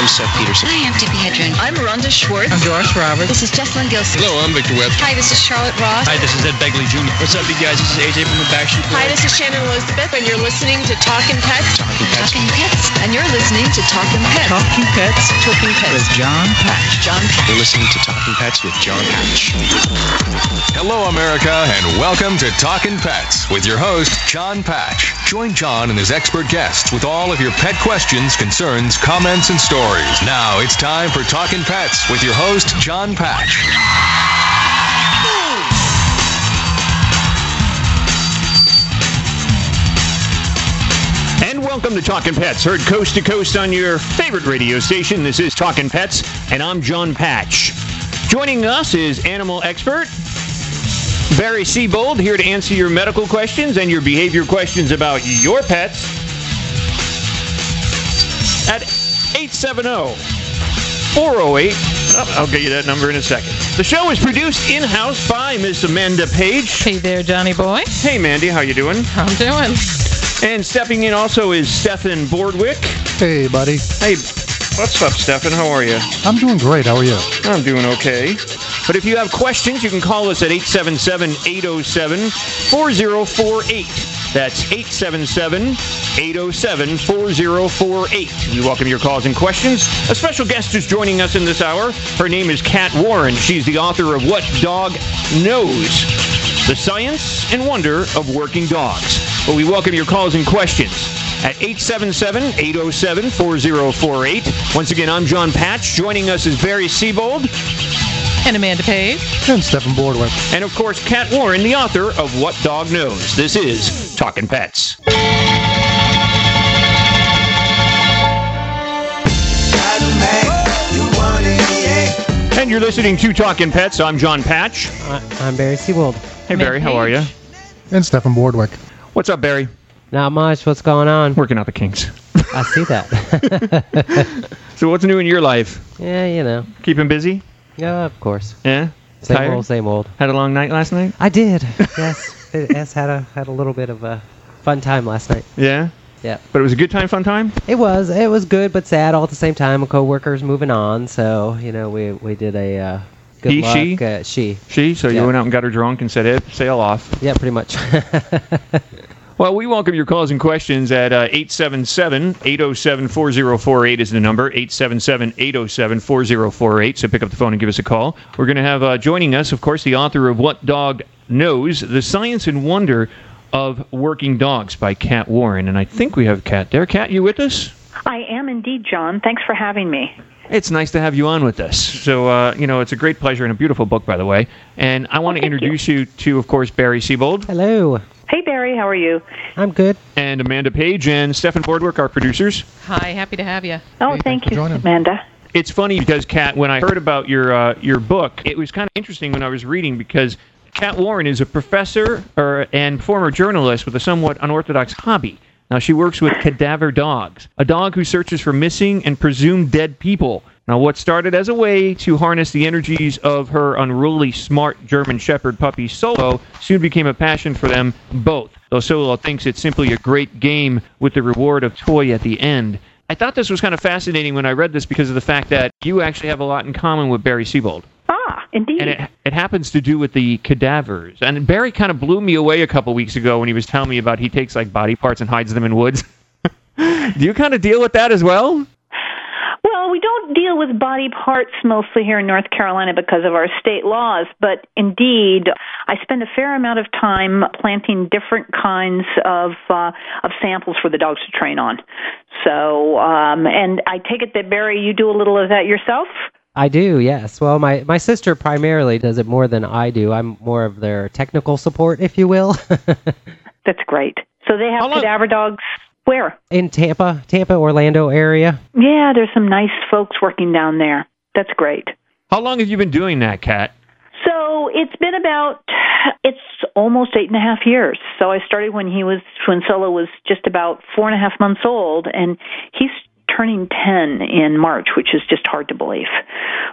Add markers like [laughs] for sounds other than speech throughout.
I'm Seth Peterson. Hi, I'm Tippi Hedren. I'm Rhonda Schwartz. I'm Doris Roberts. This is Jessalyn Gilsig. Hello, I'm Victor Webb. Hi, this is Charlotte Ross. Hi, this is Ed Begley Jr. What's up, you guys? This is AJ from the Backstreet Boys. Hi, this is Shannon Elizabeth, and you're listening to Talking Pets. Talking Pets. Talking Pets. And you're listening to Talking Pets. Talking Pets Talking Pets. with John Patch. John Patch. You're listening to Talking Pets with John Patch. Hello, America, and welcome to Talking Pets with your host, John Patch. Join John and his expert guests with all of your pet questions, concerns, comments, and stories. Now it's time for Talking Pets with your host, John Patch. And welcome to Talking Pets, heard coast to coast on your favorite radio station. This is Talking Pets, and I'm John Patch. Joining us is animal expert Barry Seabold, here to answer your medical questions and your behavior questions about your pets at 870 408. Oh, oh I'll get you that number in a second. The show is produced in-house by Miss Amanda Page. Hey there, Johnny boy. Hey, Mandy, how you doing? How I'm doing? And stepping in also is Stefan Bordwick. Hey, buddy. Hey, what's up, Stefan? How are you? I'm doing great. How are you? I'm doing okay. But if you have questions, you can call us at 877-807-4048. That's 877-807-4048. We welcome your calls and questions. A special guest is joining us in this hour. Her name is Kat Warren. She's the author of What Dog Knows, The Science and Wonder of Working Dogs. Well, we welcome your calls and questions at 877-807-4048. Once again, I'm John Patch. Joining us is Barry Seabold And Amanda Page. And Stephen Boardwell. and, of course, Kat Warren, the author of What Dog Knows. This is Talking Pets. And you're listening to Talking Pets. I'm John Patch. I'm Barry Seawold. Hey, Barry, how are you? And Stephen Boardwick. What's up, Barry? Not much. What's going on? Working out the kinks. [laughs] I see that. [laughs] So, what's new in your life? yeah, you know. Keeping busy? Yeah, of course. Yeah? Same Tired? old, same old. Had a long night last night? I did. [laughs] yes. Yes, had a had a little bit of a fun time last night. Yeah? Yeah. But it was a good time, fun time? It was. It was good, but sad all at the same time. A coworker's moving on, so you know we we did a uh, good He, luck. she? Uh, she. She? So you went out and got her drunk and said, hey, sail off. Yeah, pretty much. [laughs] Well, we welcome your calls and questions at uh, 877-807-4048 is the number, 877-807-4048. So pick up the phone and give us a call. We're going to have uh, joining us, of course, the author of What Dog Knows, The Science and Wonder of Working Dogs by Kat Warren. And I think we have Kat there. Kat, you with us? I am indeed, John. Thanks for having me. It's nice to have you on with us. So, uh, you know, it's a great pleasure and a beautiful book, by the way. And I want to thank you. introduce you. to, of course, Barry Seabold Hello. Hey, Barry, how are you? I'm good. and Amanda Page and Stephen Boardwork, our producers. Hi, happy to have you. Oh, Hey, thank you. Amanda. It's funny because Kat, when I heard about your uh, your book, it was kind of interesting when I was reading because Kat Warren is a professor or, and former journalist with a somewhat unorthodox hobby. Now she works with cadaver dogs, a dog who searches for missing and presumed dead people. Now, what started as a way to harness the energies of her unruly, smart German Shepherd puppy Solo soon became a passion for them both. Though Solo thinks it's simply a great game with the reward of toy at the end. I thought this was kind of fascinating when I read this because of the fact that you actually have a lot in common with Barry Siebold. Indeed. And it, it happens to do with the cadavers. And Barry kind of blew me away a couple weeks ago when he was telling me about he takes like body parts and hides them in woods. [laughs] do you kind of deal with that as well? well, we don't deal with body parts mostly here in North Carolina because of our state laws, but indeed, I spend a fair amount of time planting different kinds of uh, of samples for the dogs to train on. So, um, and I take it that Barry, you do a little of that yourself. I do, yes. Well, my, my sister primarily does it more than I do. I'm more of their technical support, if you will. [laughs] That's great. So they have How long- cadaver dogs. Where? In Tampa, Tampa, Orlando area. Yeah, there's some nice folks working down there. That's great. How long have you been doing that, Kat? So it's been about it's almost eight and a half years. So I started when he was when Solo was just about four and a half months old, and he's turning 10 in March, which is just hard to believe.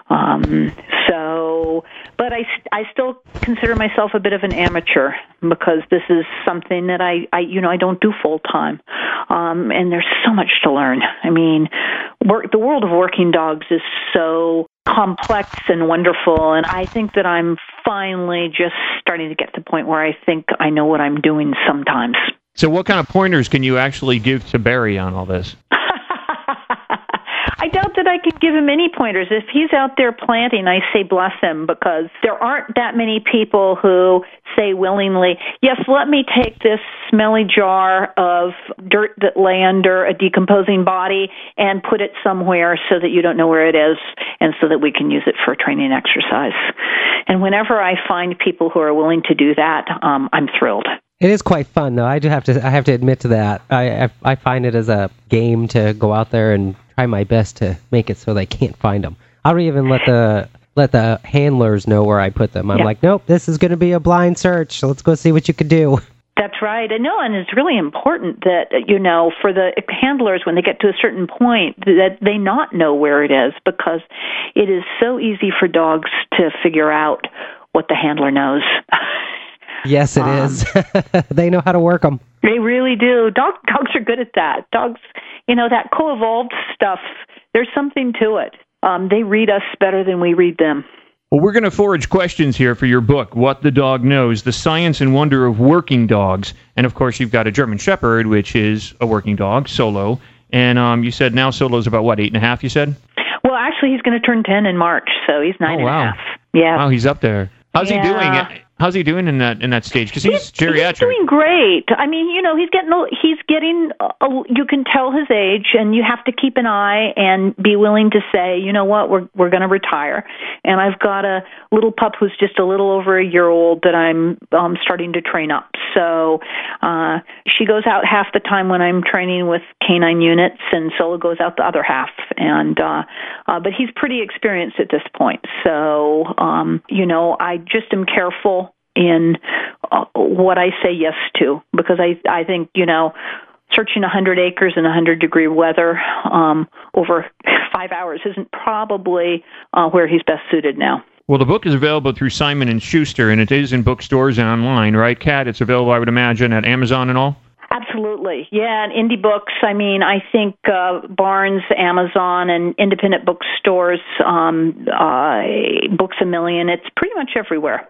Um, so, but I, I still consider myself a bit of an amateur because this is something that I, I you know, I don't do full time. Um, and there's so much to learn. I mean, work, the world of working dogs is so complex and wonderful and I think that I'm finally just starting to get to the point where I think I know what I'm doing sometimes. So, what kind of pointers can you actually give to Barry on all this? [laughs] I doubt I could give him any pointers. If he's out there planting, I say bless him because there aren't that many people who say willingly, yes, let me take this smelly jar of dirt that lay under a decomposing body and put it somewhere so that you don't know where it is and so that we can use it for training exercise. And whenever I find people who are willing to do that, um, I'm thrilled. It is quite fun, though. I do have to. I have to admit to that. I, I I find it as a game to go out there and try my best to make it so they can't find them. I don't even let the let the handlers know where I put them. I'm Yeah. like, nope, this is going to be a blind search. So let's go see what you could do. That's right. And no, and it's really important that you know for the handlers when they get to a certain point that they not know where it is because it is so easy for dogs to figure out what the handler knows. [laughs] Yes, it Um, is. [laughs] they know how to work them. They really do. Dog dogs are good at that. Dogs, you know, that co-evolved stuff. There's something to it. Um, they read us better than we read them. Well, we're going to forage questions here for your book, What the Dog Knows The Science and Wonder of Working Dogs. And of course, you've got a German Shepherd, which is a working dog, Solo. And um, you said now Solo's about what, eight and a half, you said? Well, actually, he's going to turn ten in March, so he's nine Oh, and a half. Yeah. Wow, he's up there. How's Yeah. he doing? How's he doing in that in that stage? Because he's, geriatric. He's doing great. I mean, you know, he's getting he's getting a, you can tell his age and you have to keep an eye and be willing to say, you know what, we're we're going to retire. And I've got a little pup who's just a little over a year old that I'm um starting to train up. So, uh she goes out half the time when I'm training with canine units and Solo goes out the other half. And uh uh but he's pretty experienced at this point. So, um you know, I just am careful in uh, what I say yes to because I I think you know searching a hundred acres in a hundred degree weather um, over five hours isn't probably uh, where he's best suited now. Well, the book is available through Simon and Schuster, and it is in bookstores and online, right, Kat? It's available, I would imagine, at Amazon and all. Absolutely, yeah. And indie books. I mean, I think uh, Barnes, Amazon, and independent bookstores, um, uh, Books a Million. It's pretty much everywhere.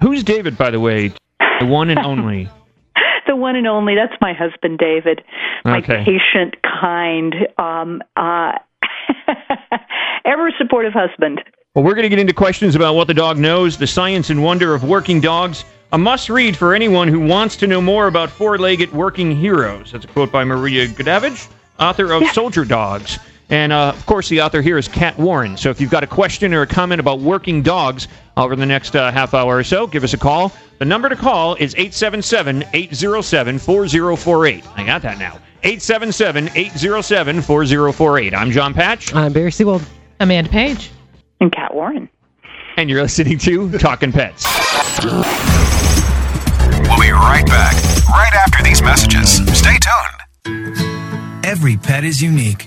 Who's David, by the way? The one and only. [laughs] the one and only. That's my husband, David. My Okay. patient, kind, um, uh, [laughs] ever supportive husband. Well, we're going to get into questions about what the dog knows, the science and wonder of working dogs. A must read for anyone who wants to know more about four legged working heroes. That's a quote by Maria Goodavage, author of Soldier Dogs. And uh, of course, the author here is Kat Warren. So if you've got a question or a comment about working dogs over the next uh, half hour or so, give us a call. The number to call is 877 807 4048. I got that now. 877 807 4048. I'm John Patch. I'm Barry Seawold. Amanda Page. And Kat Warren. And you're listening to Talking Pets. We'll be right back, right after these messages. Stay tuned. Every pet is unique.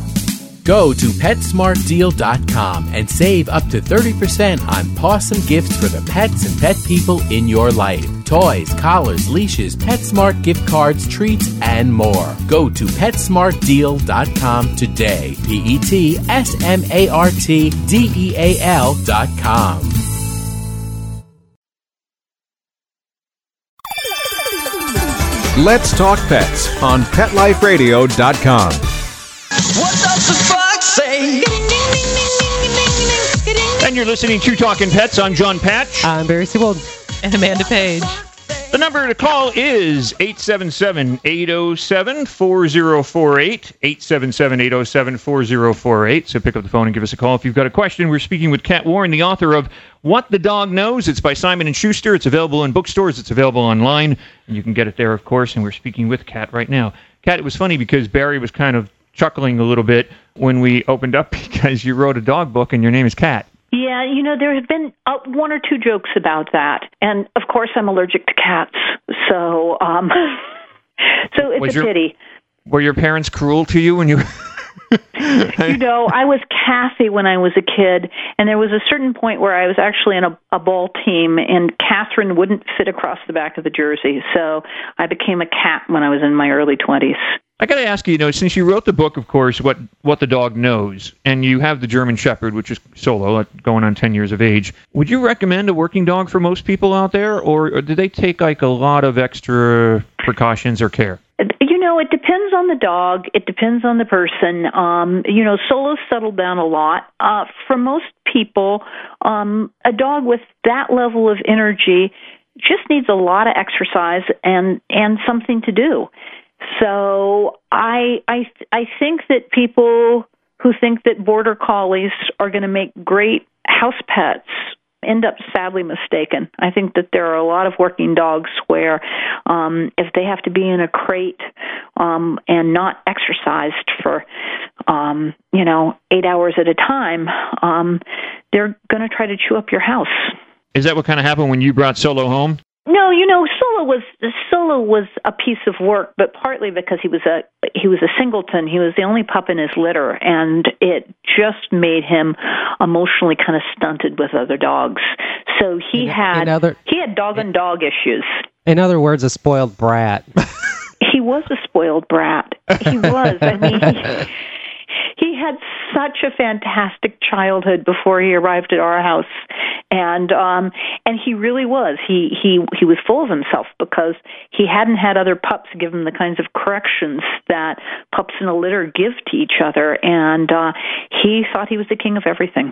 Go to PetSmartDeal.com and save up to 30% on awesome gifts for the pets and pet people in your life. Toys, collars, leashes, PetSmart gift cards, treats, and more. Go to PetSmartDeal.com today. P E T S M A R T D E A L.com. Let's talk pets on PetLifeRadio.com. What does the fox say? And you're listening to Talking Pets. I'm John Patch. I'm Barry Seawold. And Amanda Page. The number to call is 877 807 4048. 877 807 4048. So pick up the phone and give us a call if you've got a question. We're speaking with Kat Warren, the author of What the Dog Knows. It's by Simon and Schuster. It's available in bookstores, it's available online, and you can get it there, of course. And we're speaking with Kat right now. Kat, it was funny because Barry was kind of chuckling a little bit when we opened up [laughs] because you wrote a dog book and your name is Cat. Yeah, you know, there have been uh, one or two jokes about that. And of course, I'm allergic to cats. So, um, [laughs] so it's Was a your- pity. Were your parents cruel to you when you. [laughs] you know, I was Kathy when I was a kid, and there was a certain point where I was actually in a, a ball team, and Catherine wouldn't fit across the back of the jersey. So I became a cat when I was in my early 20s. I got to ask you, you know, since you wrote the book, of course, what what the dog knows, and you have the German Shepherd, which is solo, uh, going on ten years of age. Would you recommend a working dog for most people out there, or, or do they take like a lot of extra precautions or care? You know, it depends on the dog. It depends on the person. Um, you know, solos settle down a lot. Uh, for most people, um, a dog with that level of energy just needs a lot of exercise and and something to do. So I I I think that people who think that border collies are going to make great house pets end up sadly mistaken. I think that there are a lot of working dogs where um if they have to be in a crate um and not exercised for um you know 8 hours at a time, um they're going to try to chew up your house. Is that what kind of happened when you brought Solo home? No, you know, Solo was Solo was a piece of work, but partly because he was a he was a singleton. He was the only pup in his litter, and it just made him emotionally kind of stunted with other dogs. So he In- had in other- he had dog and dog issues. In other words, a spoiled brat. He was a spoiled brat. He was. I mean, he, [laughs] he had such a fantastic childhood before he arrived at our house, and um, and he really was. He he he was full of himself because he hadn't had other pups give him the kinds of corrections that pups in a litter give to each other, and uh, he thought he was the king of everything.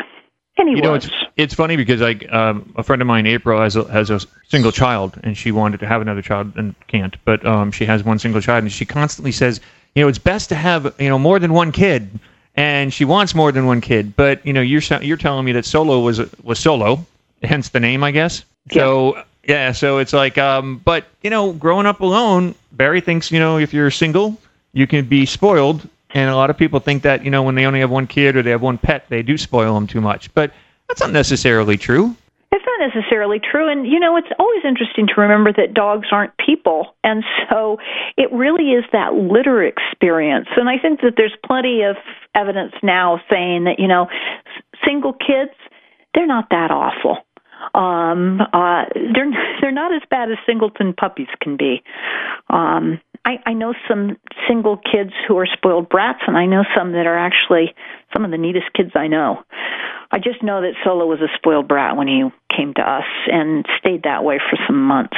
And he you know, it's it's funny because like um, a friend of mine, April, has a, has a single child, and she wanted to have another child and can't, but um, she has one single child, and she constantly says, you know, it's best to have you know more than one kid, and she wants more than one kid, but you know, you're you're telling me that Solo was was Solo, hence the name, I guess. So yeah, so it's like, um, but you know, growing up alone, Barry thinks you know if you're single, you can be spoiled, and a lot of people think that you know when they only have one kid or they have one pet, they do spoil them too much, but that's not necessarily true. It's not necessarily true. And, you know, it's always interesting to remember that dogs aren't people. And so it really is that litter experience. And I think that there's plenty of evidence now saying that, you know, single kids, they're not that awful. Um, uh, they're [laughs] they're not as bad as singleton puppies can be. Um, I, I know some single kids who are spoiled brats, and I know some that are actually some of the neatest kids I know. I just know that Solo was a spoiled brat when he came to us and stayed that way for some months.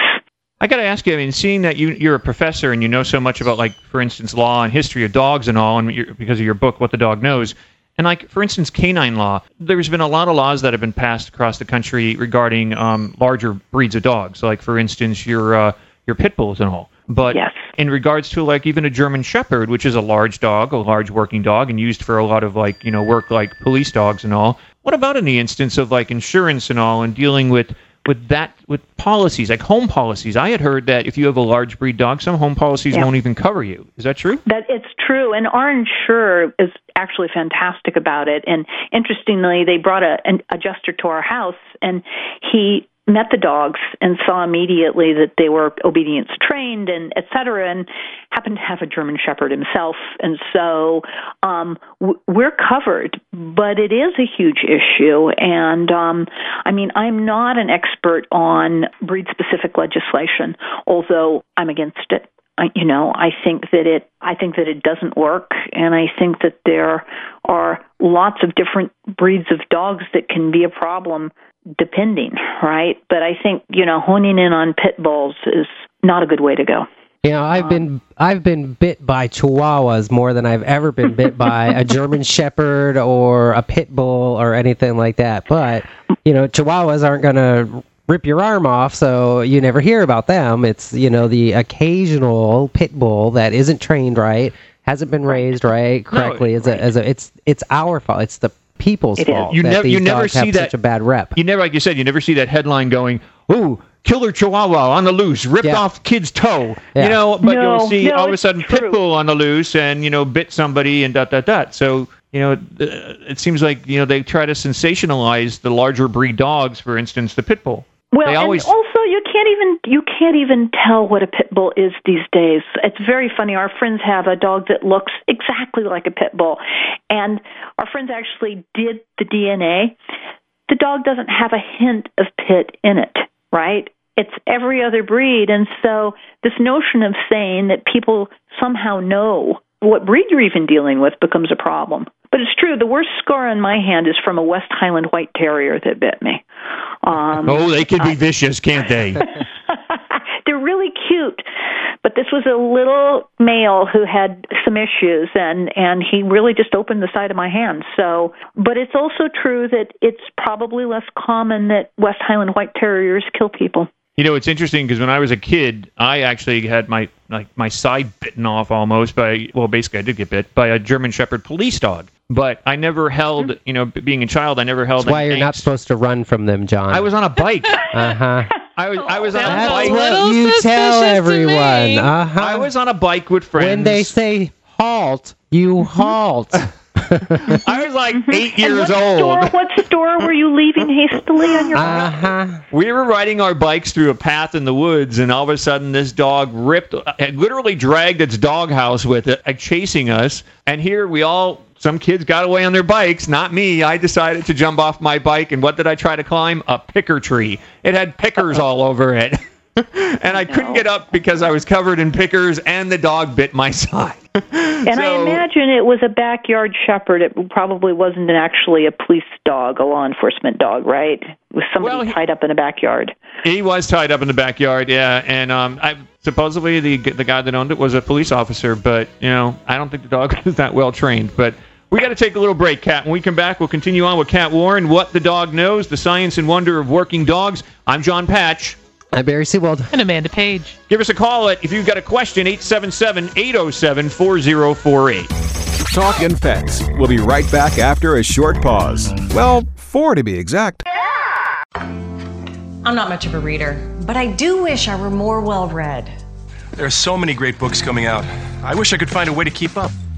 I got to ask you. I mean, seeing that you you're a professor and you know so much about, like, for instance, law and history of dogs and all, and because of your book, What the Dog Knows, and like, for instance, canine law. There's been a lot of laws that have been passed across the country regarding um, larger breeds of dogs, like, for instance, your uh, your pit bulls and all. But in regards to like even a German Shepherd, which is a large dog, a large working dog, and used for a lot of like you know work like police dogs and all. What about in the instance of like insurance and all, and dealing with with that with policies like home policies? I had heard that if you have a large breed dog, some home policies Yeah. won't even cover you. Is that true? That it's true, and our insurer is actually fantastic about it. And interestingly, they brought a, an adjuster to our house, and he met the dogs and saw immediately that they were obedience trained and et cetera, and happened to have a German Shepherd himself, and so um, we're covered. But it is a huge issue, and um, I mean, I'm not an expert on breed-specific legislation, although I'm against it. I, you know, I think that it I think that it doesn't work and I think that there are lots of different breeds of dogs that can be a problem depending, right? But I think, you know, honing in on pit bulls is not a good way to go. You know, I've been I've been bit by chihuahuas more than I've ever been bit by a German [laughs] shepherd or a pit bull or anything like that. But, you know, chihuahuas aren't going to rip your arm off, so you never hear about them. It's you know the occasional pit bull that isn't trained right, hasn't been raised right correctly. as a as a it's it's our fault. It's the people's It is. fault. You that never- you these never see have that- such a bad rep. You never, like you said, you never see that headline going, "Ooh, killer Chihuahua on the loose, ripped Yeah. off kid's toe." Yeah. You know, but No, you'll see no, all of a sudden pit bull on the loose and you know bit somebody and dot dot dot. So you know, it seems like you know they try to sensationalize the larger breed dogs, for instance, the pit bull. Well, they always and also you can't even you can't even tell what a pit bull is these days. It's very funny. Our friends have a dog that looks exactly like a pit bull, and our friends actually did the DNA. The dog doesn't have a hint of pit in it, right? It's every other breed, and so this notion of saying that people somehow know what breed you're even dealing with becomes a problem. But it's true. The worst scar on my hand is from a West Highland White Terrier that bit me. Um, oh, they can be vicious, can't they? [laughs] they're really cute but this was a little male who had some issues and and he really just opened the side of my hand so but it's also true that it's probably less common that west highland white terriers kill people You know, it's interesting because when I was a kid, I actually had my like my side bitten off almost by well, basically I did get bit by a German Shepherd police dog. But I never held, you know, being a child, I never held. That's why you're not supposed to run from them, John. I was on a bike. [laughs] Uh huh. I was I was on a That's bike. what you tell everyone. Uh huh. I was on a bike with friends. When they say halt, you halt. I was like eight years what old. store what store were you leaving hastily on your Uh bike. We were riding our bikes through a path in the woods, and all of a sudden, this dog ripped, literally dragged its doghouse with it, uh, chasing us. And here we all, some kids got away on their bikes, not me. I decided to jump off my bike, and what did I try to climb? A picker tree. It had pickers all over it. [laughs] and I couldn't get up because I was covered in pickers, and the dog bit my [laughs] side. [laughs] and I imagine it was a backyard shepherd. It probably wasn't an, actually a police dog, a law enforcement dog, right? It was somebody tied up in the backyard. He was tied up in the backyard, yeah, and um, I supposedly the the guy that owned it was a police officer, but you know, I don't think the dog [laughs] was that well trained. But we got to take a little break, Kat. When we come back, we'll continue on with Kat Warren, what the dog knows, the science and wonder of working dogs. I'm John Patch. I'm Barry Seawald. And Amanda Page. Give us a call at if you've got a question, 877-807-4048. Talking Pets. We'll be right back after a short pause. Well, four to be exact. I'm not much of a reader, but I do wish I were more well read. There are so many great books coming out. I wish I could find a way to keep up.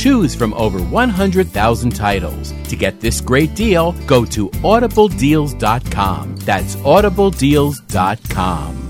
Choose from over 100,000 titles. To get this great deal, go to audibledeals.com. That's audibledeals.com.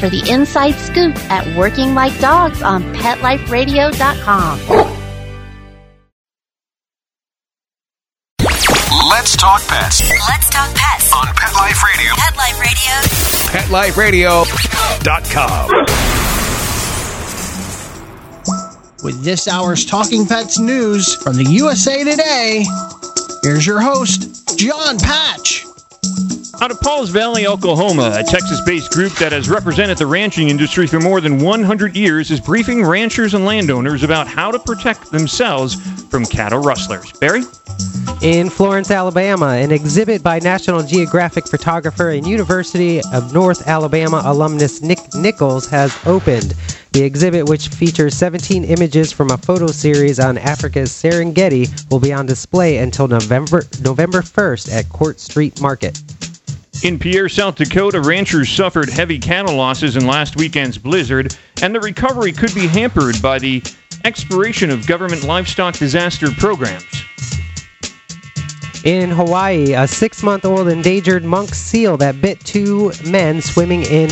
for the inside scoop at Working Like Dogs on PetLifeRadio.com. Let's talk pets Let's talk pets on Pet Life Radio. Pet Life Radio. PetLifeRadio.com. With this hour's Talking Pets news from the USA Today, here's your host, John Patch. Out of Pauls Valley, Oklahoma, a Texas based group that has represented the ranching industry for more than 100 years is briefing ranchers and landowners about how to protect themselves from cattle rustlers. Barry? In Florence, Alabama, an exhibit by National Geographic photographer and University of North Alabama alumnus Nick Nichols has opened. The exhibit, which features 17 images from a photo series on Africa's Serengeti, will be on display until November November 1st at Court Street Market. In Pierre, South Dakota, ranchers suffered heavy cattle losses in last weekend's blizzard, and the recovery could be hampered by the expiration of government livestock disaster programs. In Hawaii, a six month old endangered monk seal that bit two men swimming in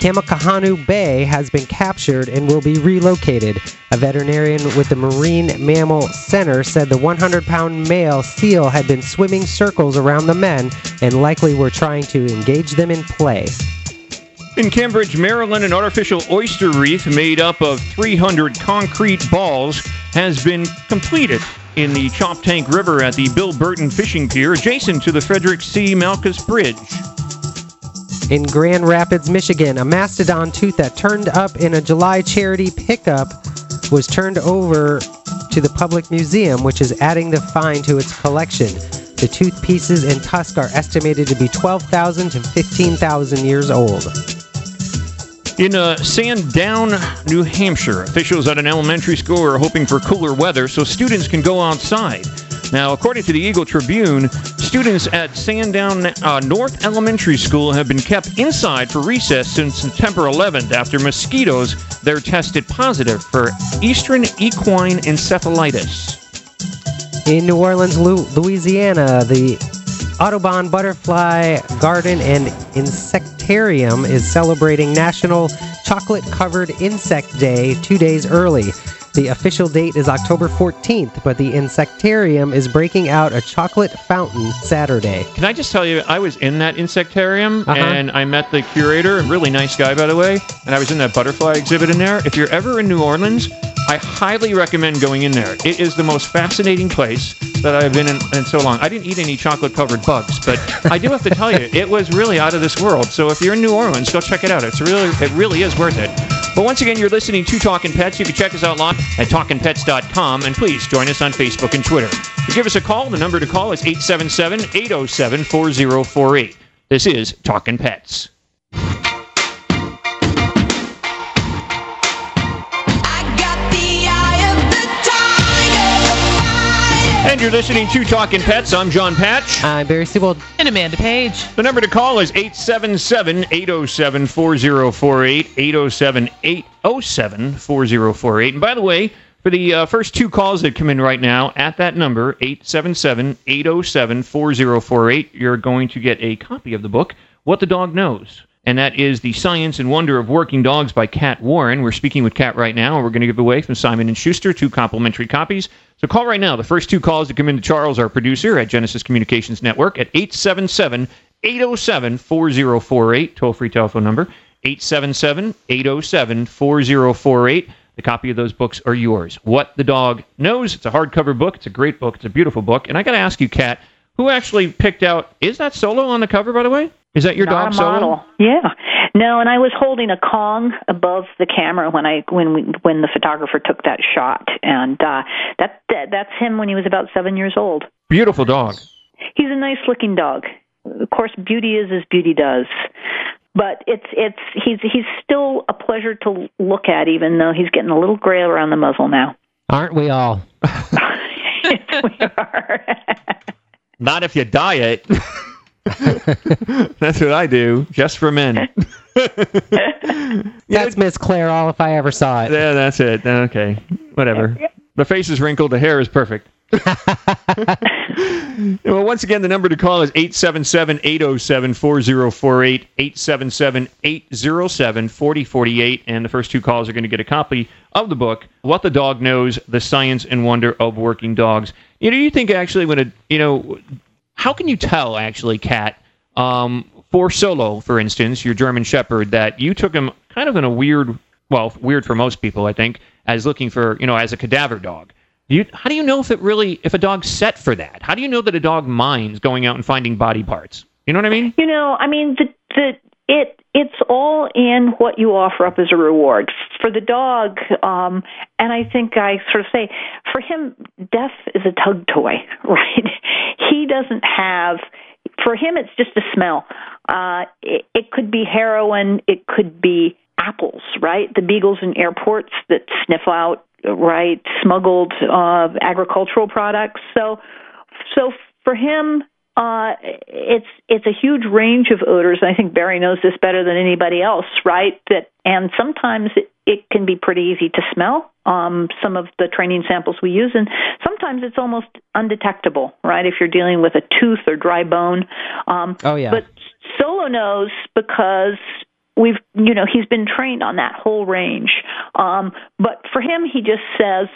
Kapukahehu Bay has been captured and will be relocated. A veterinarian with the Marine Mammal Center said the 100 pound male seal had been swimming circles around the men and likely were trying to engage them in play. In Cambridge, Maryland, an artificial oyster reef made up of 300 concrete balls has been completed in the Choptank River at the Bill Burton Fishing Pier adjacent to the Frederick C. Malkus Bridge. In Grand Rapids, Michigan, a mastodon tooth that turned up in a July charity pickup was turned over to the public museum, which is adding the find to its collection. The tooth pieces and tusk are estimated to be 12,000 to 15,000 years old. In uh, Sandown, New Hampshire, officials at an elementary school are hoping for cooler weather so students can go outside. Now, according to the Eagle Tribune, students at Sandown uh, North Elementary School have been kept inside for recess since September 11th after mosquitoes there tested positive for eastern equine encephalitis. In New Orleans, Louisiana, the Audubon Butterfly Garden and Insectarium is celebrating National Chocolate Covered Insect Day two days early. The official date is October 14th, but the Insectarium is breaking out a chocolate fountain Saturday. Can I just tell you, I was in that Insectarium Uh-huh. and I met the curator, a really nice guy, by the way, and I was in that butterfly exhibit in there. If you're ever in New Orleans, I highly recommend going in there. It is the most fascinating place that I've been in, in so long. I didn't eat any chocolate covered bugs, but I do have to tell you, it was really out of this world. So if you're in New Orleans, go check it out. It's really, it really is worth it. But once again, you're listening to Talking Pets. You can check us out live at talkingpets.com, and please join us on Facebook and Twitter. To give us a call, the number to call is 877 807 4048. This is Talking Pets. And you're listening to Talking Pets. I'm John Patch. I'm Barry Siebold. And Amanda Page. The number to call is 877 807 4048. 807 807 4048. And by the way, for the uh, first two calls that come in right now at that number, 877 807 4048, you're going to get a copy of the book, What the Dog Knows. And that is The Science and Wonder of Working Dogs by Kat Warren. We're speaking with Kat right now, and we're going to give away from Simon & Schuster two complimentary copies. So call right now. The first two calls that come into Charles, our producer at Genesis Communications Network, at 877 807 4048, toll free telephone number, 877 807 4048. The copy of those books are yours. What the Dog Knows. It's a hardcover book. It's a great book. It's a beautiful book. And I got to ask you, Kat, who actually picked out, is that Solo on the cover, by the way? Is that your Not dog a Solo? model. Yeah. No, and I was holding a Kong above the camera when I when we when the photographer took that shot, and uh, that, that that's him when he was about seven years old. Beautiful dog. He's a nice looking dog. Of course, beauty is as beauty does. But it's it's he's he's still a pleasure to look at, even though he's getting a little gray around the muzzle now. Aren't we all? [laughs] We are. [laughs] Not if you diet. [laughs] [laughs] That's what I do, just for men. [laughs] [laughs] That's Miss Clairol if I ever saw it. Yeah, that's it. Okay, whatever. The face is wrinkled, the hair is perfect. well, once again, the number to call is 877 807 4048, 877 807 4048. And the first two calls are going to get a copy of the book, What the Dog Knows The Science and Wonder of Working Dogs. You know, you think actually when a, you know, how can you tell actually, Kat, um, for Solo, for instance, your German Shepherd, that you took him kind of in a weird, well, weird for most people, I think, as looking for, you know, as a cadaver dog. You, how do you know if it really, if a dog's set for that? How do you know that a dog minds going out and finding body parts? You know what I mean? You know, I mean the the it it's all in what you offer up as a reward for the dog. Um, and I think I sort of say for him, death is a tug toy, [laughs] right? he doesn't have. For him, it's just a smell. Uh, it, it could be heroin. It could be apples, right? The beagles in airports that sniff out, right, smuggled uh, agricultural products. So, so for him, uh, it's it's a huge range of odors. And I think Barry knows this better than anybody else, right? That and sometimes it, it can be pretty easy to smell. Um, some of the training samples we use, and sometimes it's almost undetectable, right? If you're dealing with a tooth or dry bone. Um, oh yeah. But Solo knows because we've you know he's been trained on that whole range. Um, but for him, he just says,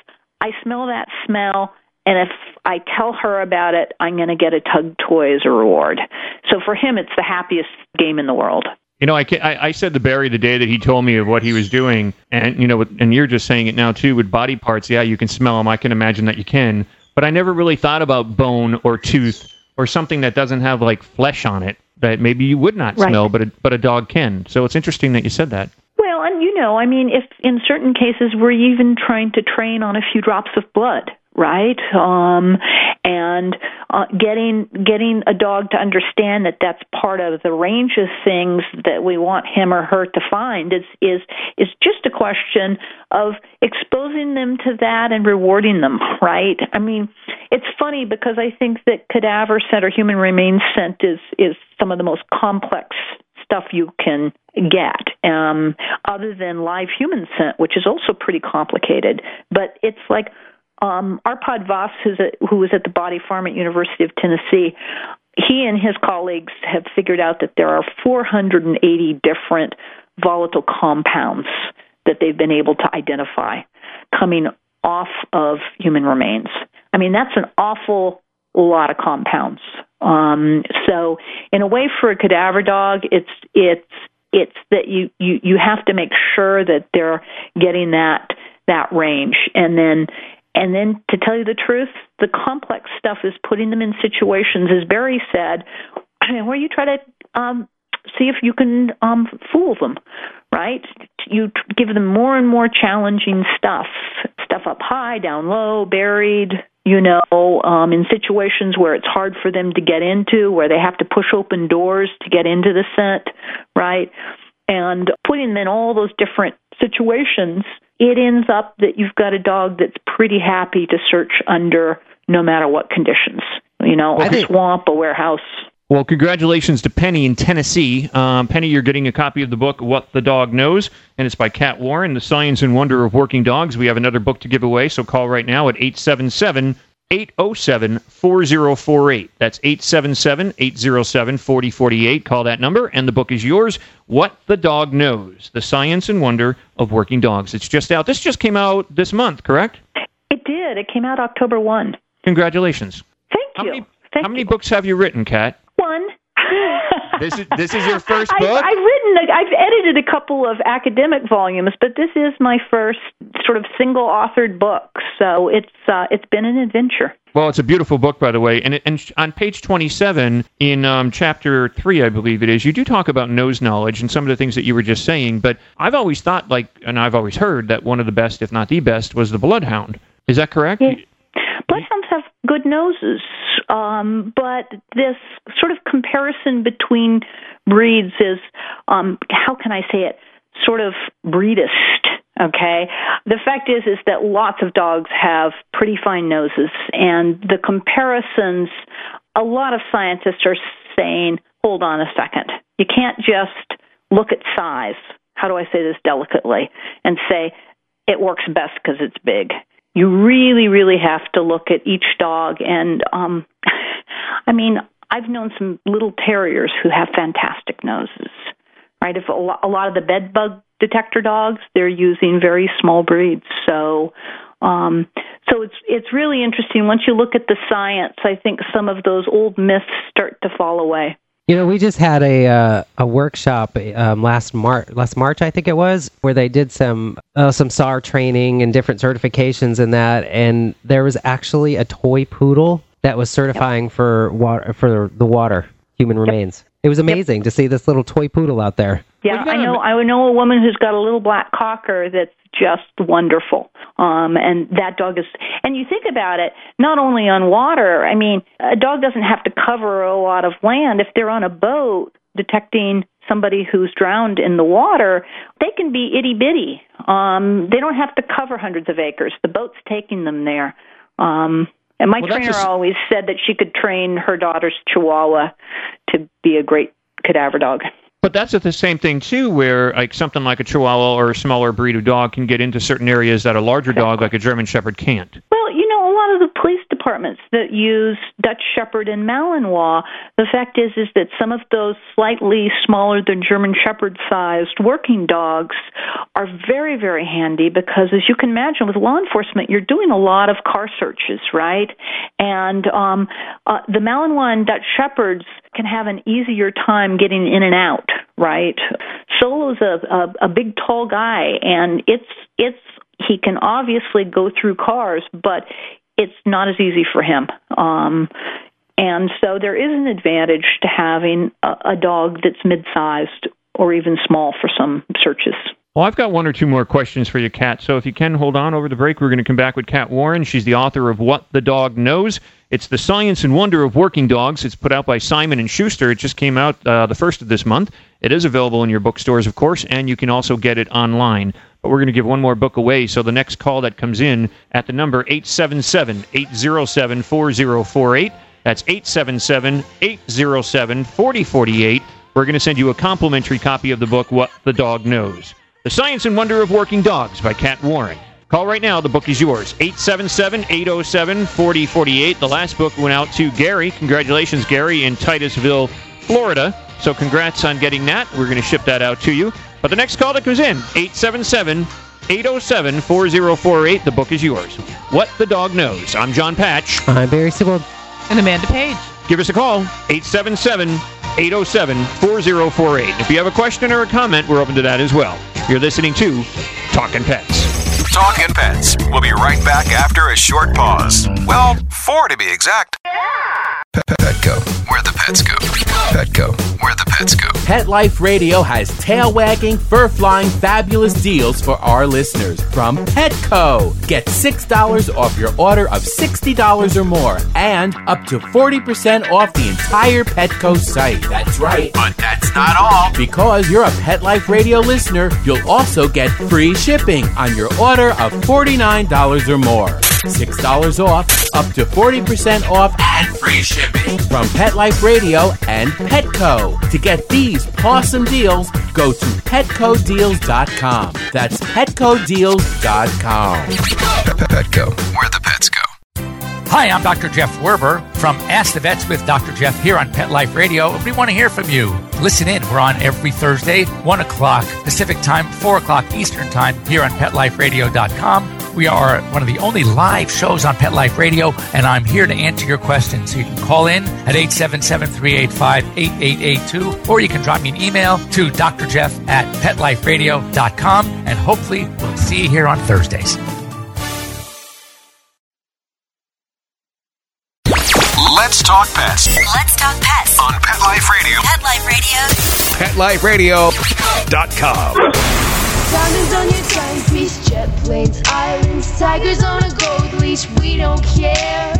"I smell that smell." And if I tell her about it, I'm going to get a tug toy as a reward. So for him, it's the happiest game in the world. You know, I, I, I said to Barry the day that he told me of what he was doing, and you know, and you're just saying it now too with body parts. Yeah, you can smell them. I can imagine that you can, but I never really thought about bone or tooth or something that doesn't have like flesh on it that maybe you would not Right. smell, but a, but a dog can. So it's interesting that you said that. Well, and you know, I mean, if in certain cases we're even trying to train on a few drops of blood, right? Um, and uh, getting getting a dog to understand that that's part of the range of things that we want him or her to find is is is just a question of exposing them to that and rewarding them, right? I mean, it's funny because I think that cadaver scent or human remains scent is is some of the most complex stuff you can get, um, other than live human scent, which is also pretty complicated. But it's like um, Arpad Vass, who's who was at the Body Farm at University of Tennessee, he and his colleagues have figured out that there are 480 different volatile compounds that they've been able to identify coming off of human remains. I mean, that's an awful lot of compounds. Um, so, in a way, for a cadaver dog, it's it's it's that you, you you have to make sure that they're getting that that range, and then and then to tell you the truth, the complex stuff is putting them in situations, as Barry said, [clears throat] where you try to um, see if you can um, fool them, right? You give them more and more challenging stuff, stuff up high, down low, buried, you know, um, in situations where it's hard for them to get into, where they have to push open doors to get into the scent, right? And putting them in all those different situations, it ends up that you've got a dog that's pretty happy to search under no matter what conditions. You know, a swamp, a warehouse. Well, congratulations to Penny in Tennessee. Um, Penny, you're getting a copy of the book What the Dog Knows, and it's by Kat Warren, The Science and Wonder of Working Dogs. We have another book to give away, so call right now at 877 807 4048. That's 877 807 4048. Call that number, and the book is yours. What the Dog Knows The Science and Wonder of Working Dogs. It's just out. This just came out this month, correct? It did. It came out October 1. Congratulations. Thank how you. Many, how many books have you written, Kat? This is this is your first I, book. I've written, I've edited a couple of academic volumes, but this is my first sort of single-authored book. So it's uh, it's been an adventure. Well, it's a beautiful book, by the way. And, it, and sh- on page 27, in um, chapter 3, I believe it is, you do talk about nose knowledge and some of the things that you were just saying. But I've always thought, like, and I've always heard that one of the best, if not the best, was the bloodhound. Is that correct? Have good noses, um, but this sort of comparison between breeds is, um, how can I say it, sort of breedist. Okay, the fact is is that lots of dogs have pretty fine noses, and the comparisons. A lot of scientists are saying, hold on a second, you can't just look at size. How do I say this delicately? And say it works best because it's big you really, really have to look at each dog. And um, [laughs] I mean, I've known some little terriers who have fantastic noses. Right? If a lo- a lot of the bed bug detector dogs, they're using very small breeds. So. Um, so it's it's really interesting. Once you look at the science, I think some of those old myths start to fall away. You know, we just had a uh, a workshop um, last March, last March I think it was, where they did some uh, some SAR training and different certifications in that, and there was actually a toy poodle that was certifying for water for the water. human remains. It was amazing to see this little toy poodle out there. Yeah, I know. I know a woman who's got a little black cocker that's just wonderful. Um, and that dog is. And you think about it, not only on water. I mean, a dog doesn't have to cover a lot of land. If they're on a boat detecting somebody who's drowned in the water, they can be itty bitty. Um, they don't have to cover hundreds of acres. The boat's taking them there. Um, and my Well, trainer just- always said that she could train her daughter's Chihuahua to be a great cadaver dog. But that's the same thing too, where like something like a Chihuahua or a smaller breed of dog can get into certain areas that a larger dog like a German Shepherd can't. Well, you know, a lot of the police departments that use Dutch Shepherd and Malinois, the fact is is that some of those slightly smaller than German Shepherd sized working dogs are very, very handy because as you can imagine with law enforcement you're doing a lot of car searches, right? And um uh, the Malinois and Dutch Shepherds can have an easier time getting in and out, right? Solo's a, a a big tall guy and it's it's he can obviously go through cars, but it's not as easy for him. Um, and so there is an advantage to having a, a dog that's mid-sized or even small for some searches. Well, I've got one or two more questions for you, Kat. So if you can hold on over the break, we're going to come back with Kat Warren. She's the author of What the Dog Knows. It's the science and wonder of working dogs. It's put out by Simon and Schuster. It just came out uh, the first of this month. It is available in your bookstores, of course, and you can also get it online. But we're going to give one more book away. So the next call that comes in at the number 877 807 4048. That's 877 807 4048. We're going to send you a complimentary copy of the book, What the Dog Knows. The Science and Wonder of Working Dogs by Kat Warren. Call right now. The book is yours. 877 807 4048. The last book went out to Gary. Congratulations, Gary, in Titusville, Florida. So congrats on getting that. We're going to ship that out to you. But the next call that comes in 877 807 4048. The book is yours. What the Dog Knows. I'm John Patch. I'm Barry Sibold. And Amanda Page. Give us a call, 877 807 4048. If you have a question or a comment, we're open to that as well. You're listening to Talking Pets. Talking Pets. We'll be right back after a short pause. Well, four to be exact. Petco, where the pets go. Petco, where the pets go. Pet Life Radio has tail wagging, fur flying, fabulous deals for our listeners from Petco. Get $6 off your order of $60 or more and up to 40% off the entire Petco site. That's right. But that's not all. Because you're a Pet Life Radio listener, you'll also get free shipping on your order of $49 or more. $6 off, up to 40% off, and free shipping from Pet Life Radio and Petco. To get these awesome deals, go to petcodeals.com. That's petcodeals.com. Petco, where the pets. Hi, I'm Dr. Jeff Werber from Ask the Vets with Dr. Jeff here on Pet Life Radio. We want to hear from you. Listen in. We're on every Thursday, 1 o'clock Pacific Time, 4 o'clock Eastern Time here on PetLifeRadio.com. We are one of the only live shows on Pet Life Radio, and I'm here to answer your questions. So you can call in at 877 385 8882, or you can drop me an email to drjeff at PetLifeRadio.com, and hopefully we'll see you here on Thursdays. Life Diamonds on your timepiece, jet planes, islands, tigers on a gold leash. We don't care.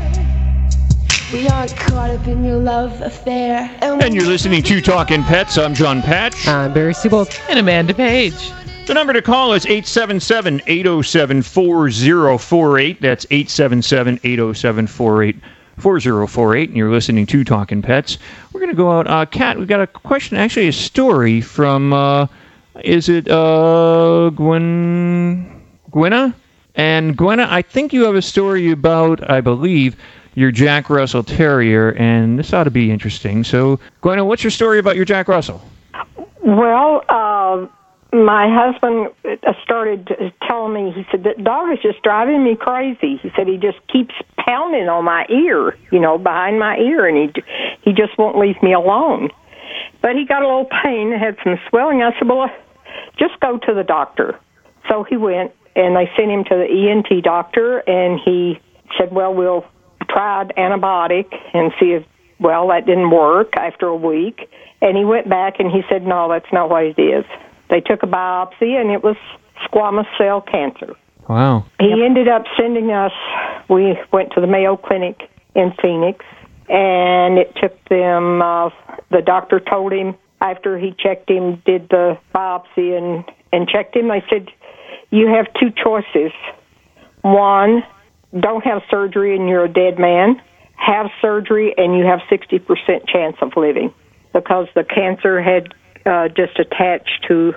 We aren't caught up in your love affair. And you're listening to Talking Pets. I'm John Patch. I'm Barry Siebold. And Amanda Page. The number to call is 877 807 4048. That's 877 807 4048. And you're listening to Talking Pets. We're going to go out. Uh, Kat, we've got a question, actually, a story from, uh, is it uh, Gwen, Gwenna? And Gwenna, I think you have a story about, I believe, your Jack Russell Terrier, and this ought to be interesting. So, Gwenna, what's your story about your Jack Russell? Well, uh, my husband uh, started telling me, he said, that dog is just driving me crazy. He said he just keeps pounding on my ear, you know, behind my ear, and he he just won't leave me alone. But he got a little pain, had some swelling. I said, well, just go to the doctor. So he went, and they sent him to the ENT doctor, and he said, well, we'll try an antibiotic and see if well, that didn't work after a week. And he went back and he said, no, that's not what it is. They took a biopsy and it was squamous cell cancer. Wow. He ended up sending us, we went to the Mayo Clinic in Phoenix, and it took them, uh, the doctor told him after he checked him, did the biopsy and, and checked him, they said, you have two choices. One, don't have surgery and you're a dead man. Have surgery and you have 60% chance of living because the cancer had uh, just attached to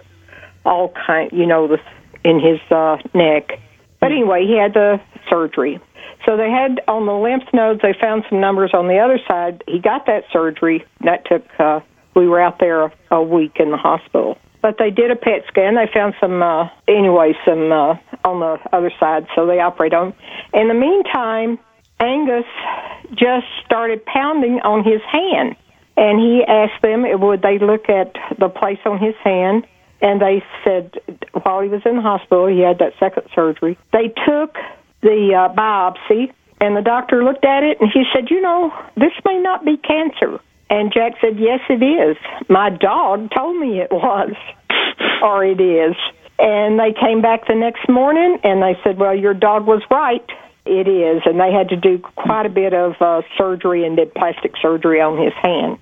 all kind, you know, the in his uh, neck. But anyway, he had the surgery. So they had on the lymph nodes. They found some numbers on the other side. He got that surgery. That took. Uh, we were out there a week in the hospital. But they did a PET scan. They found some, uh, anyway, some uh, on the other side. So they operate on. In the meantime, Angus just started pounding on his hand, and he asked them would they look at the place on his hand and they said while he was in the hospital, he had that second surgery. They took the uh, biopsy, and the doctor looked at it and he said, "You know, this may not be cancer." And Jack said, "Yes, it is. My dog told me it was, [laughs] or it is." And they came back the next morning and they said, "Well, your dog was right." It is, and they had to do quite a bit of uh, surgery and did plastic surgery on his hand.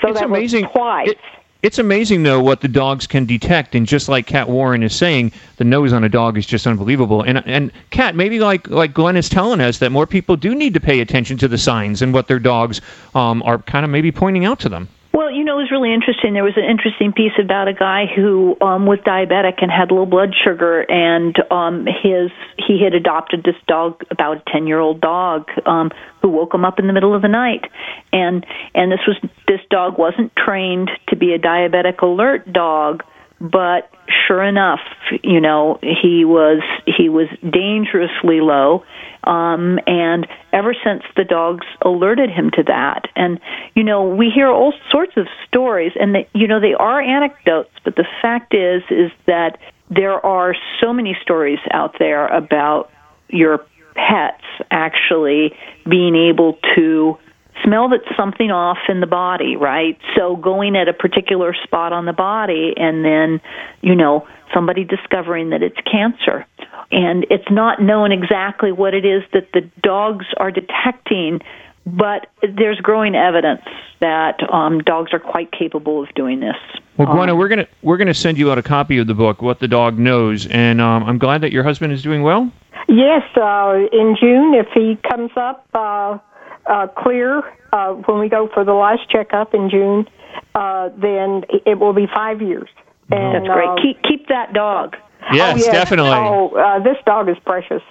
So It's that amazing. was twice. It- It's amazing though what the dogs can detect, and just like Kat Warren is saying, the nose on a dog is just unbelievable. And and Kat, maybe like like Glenn is telling us that more people do need to pay attention to the signs and what their dogs um, are kind of maybe pointing out to them. Well, you know, it was really interesting. There was an interesting piece about a guy who um, was diabetic and had low blood sugar, and um, his he had adopted this dog, about a ten year old dog, um, who woke him up in the middle of the night, and and this was this dog wasn't trained to be a diabetic alert dog, but sure enough, you know, he was he was dangerously low, um, and ever since the dogs alerted him to that, and you know, we hear all sorts of stories, and they, you know, they are anecdotes, but the fact is, is that there are so many stories out there about your pets actually being able to smell that something off in the body, right? So going at a particular spot on the body and then, you know, somebody discovering that it's cancer. And it's not known exactly what it is that the dogs are detecting, but there's growing evidence that um, dogs are quite capable of doing this. Well, Gwenna, Um, we're gonna we're gonna send you out a copy of the book, What the Dog Knows, and um, I'm glad that your husband is doing well. Yes, uh, in June, if he comes up uh, uh, clear uh, when we go for the last checkup in June, uh, then it will be five years. And, That's great. uh, keep keep that dog. Yes, oh, yes. definitely. Oh, uh, this dog is precious,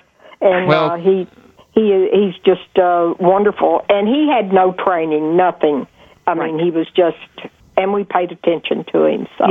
and Well- uh, he he he's just uh, wonderful. And he had no training, nothing. I mean, he was just, and we paid attention to him. So,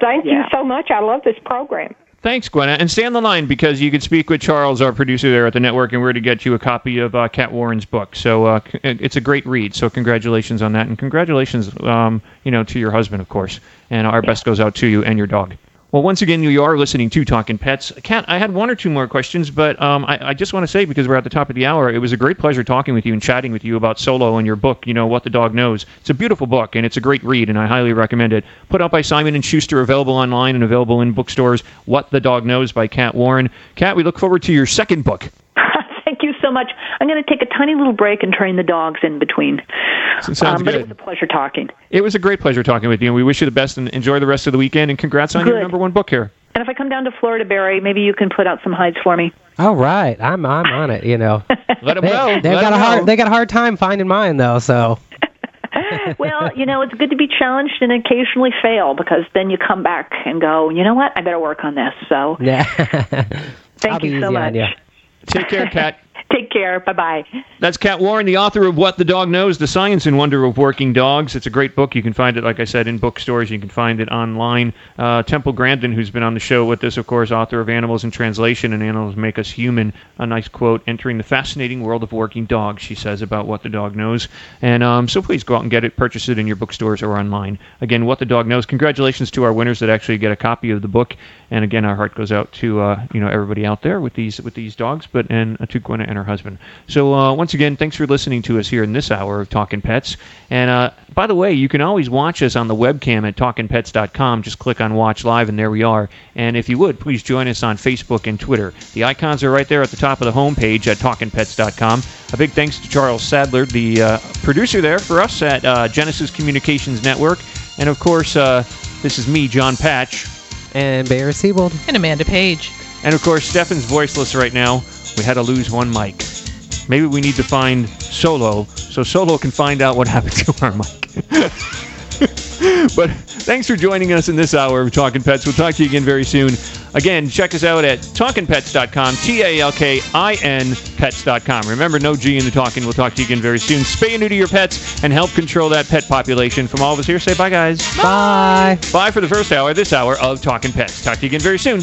thank you so much. I love this program. Thanks, Gwenna. And stay on the line because you can speak with Charles, our producer there at the network, and we're going to get you a copy of uh, Kat Warren's book. So uh, c- it's a great read. So congratulations on that, and congratulations, um, you know, to your husband, of course. And our best goes out to you and your dog. Well, once again, you are listening to Talking Pets. Kat, I had one or two more questions, but um, I, I just want to say because we're at the top of the hour, it was a great pleasure talking with you and chatting with you about Solo and your book. You know what the dog knows. It's a beautiful book and it's a great read, and I highly recommend it. Put out by Simon and Schuster, available online and available in bookstores. What the Dog Knows by Kat Warren. Kat, we look forward to your second book. Thank you so much. I'm going to take a tiny little break and train the dogs in between. Sounds um, but good. it was a pleasure talking. It was a great pleasure talking with you, and we wish you the best and enjoy the rest of the weekend. And congrats on your number one book here. And if I come down to Florida, Barry, maybe you can put out some hides for me. All right, I'm I'm on it. You know, [laughs] Let them they, know. they've Let got 'em a hard know. they got a hard time finding mine though. So [laughs] [laughs] well, you know, it's good to be challenged and occasionally fail because then you come back and go, you know what, I better work on this. So yeah, thank I'll be you so easy much. on you. Take care, Kat. Take care. Bye bye. That's Kat Warren, the author of What the Dog Knows, The Science and Wonder of Working Dogs. It's a great book. You can find it, like I said, in bookstores. You can find it online. Uh, Temple Grandin, who's been on the show with us, of course, author of Animals in Translation and Animals Make Us Human. A nice quote, entering the fascinating world of working dogs, she says, about What the Dog Knows. And um, so please go out and get it, purchase it in your bookstores or online. Again, What the Dog Knows. Congratulations to our winners that actually get a copy of the book. And again, our heart goes out to uh, you know everybody out there with these with these dogs, but and uh, to Gwenna and her husband. So uh, once again, thanks for listening to us here in this hour of Talking Pets. And uh, by the way, you can always watch us on the webcam at talkingpets.com. Just click on Watch Live, and there we are. And if you would, please join us on Facebook and Twitter. The icons are right there at the top of the homepage at talkingpets.com. A big thanks to Charles Sadler, the uh, producer there for us at uh, Genesis Communications Network. And of course, uh, this is me, John Patch. And Bear Siebold. And Amanda Page. And of course, Stefan's voiceless right now. We had to lose one mic. Maybe we need to find Solo so Solo can find out what [laughs] happened to our mic. [laughs] but thanks for joining us in this hour of Talking Pets. We'll talk to you again very soon. Again, check us out at talkingpets.com, T A L K I N pets.com. Remember, no G in the talking. We'll talk to you again very soon. Spay and neuter your pets and help control that pet population. From all of us here, say bye, guys. Bye. Bye for the first hour, this hour of Talking Pets. Talk to you again very soon.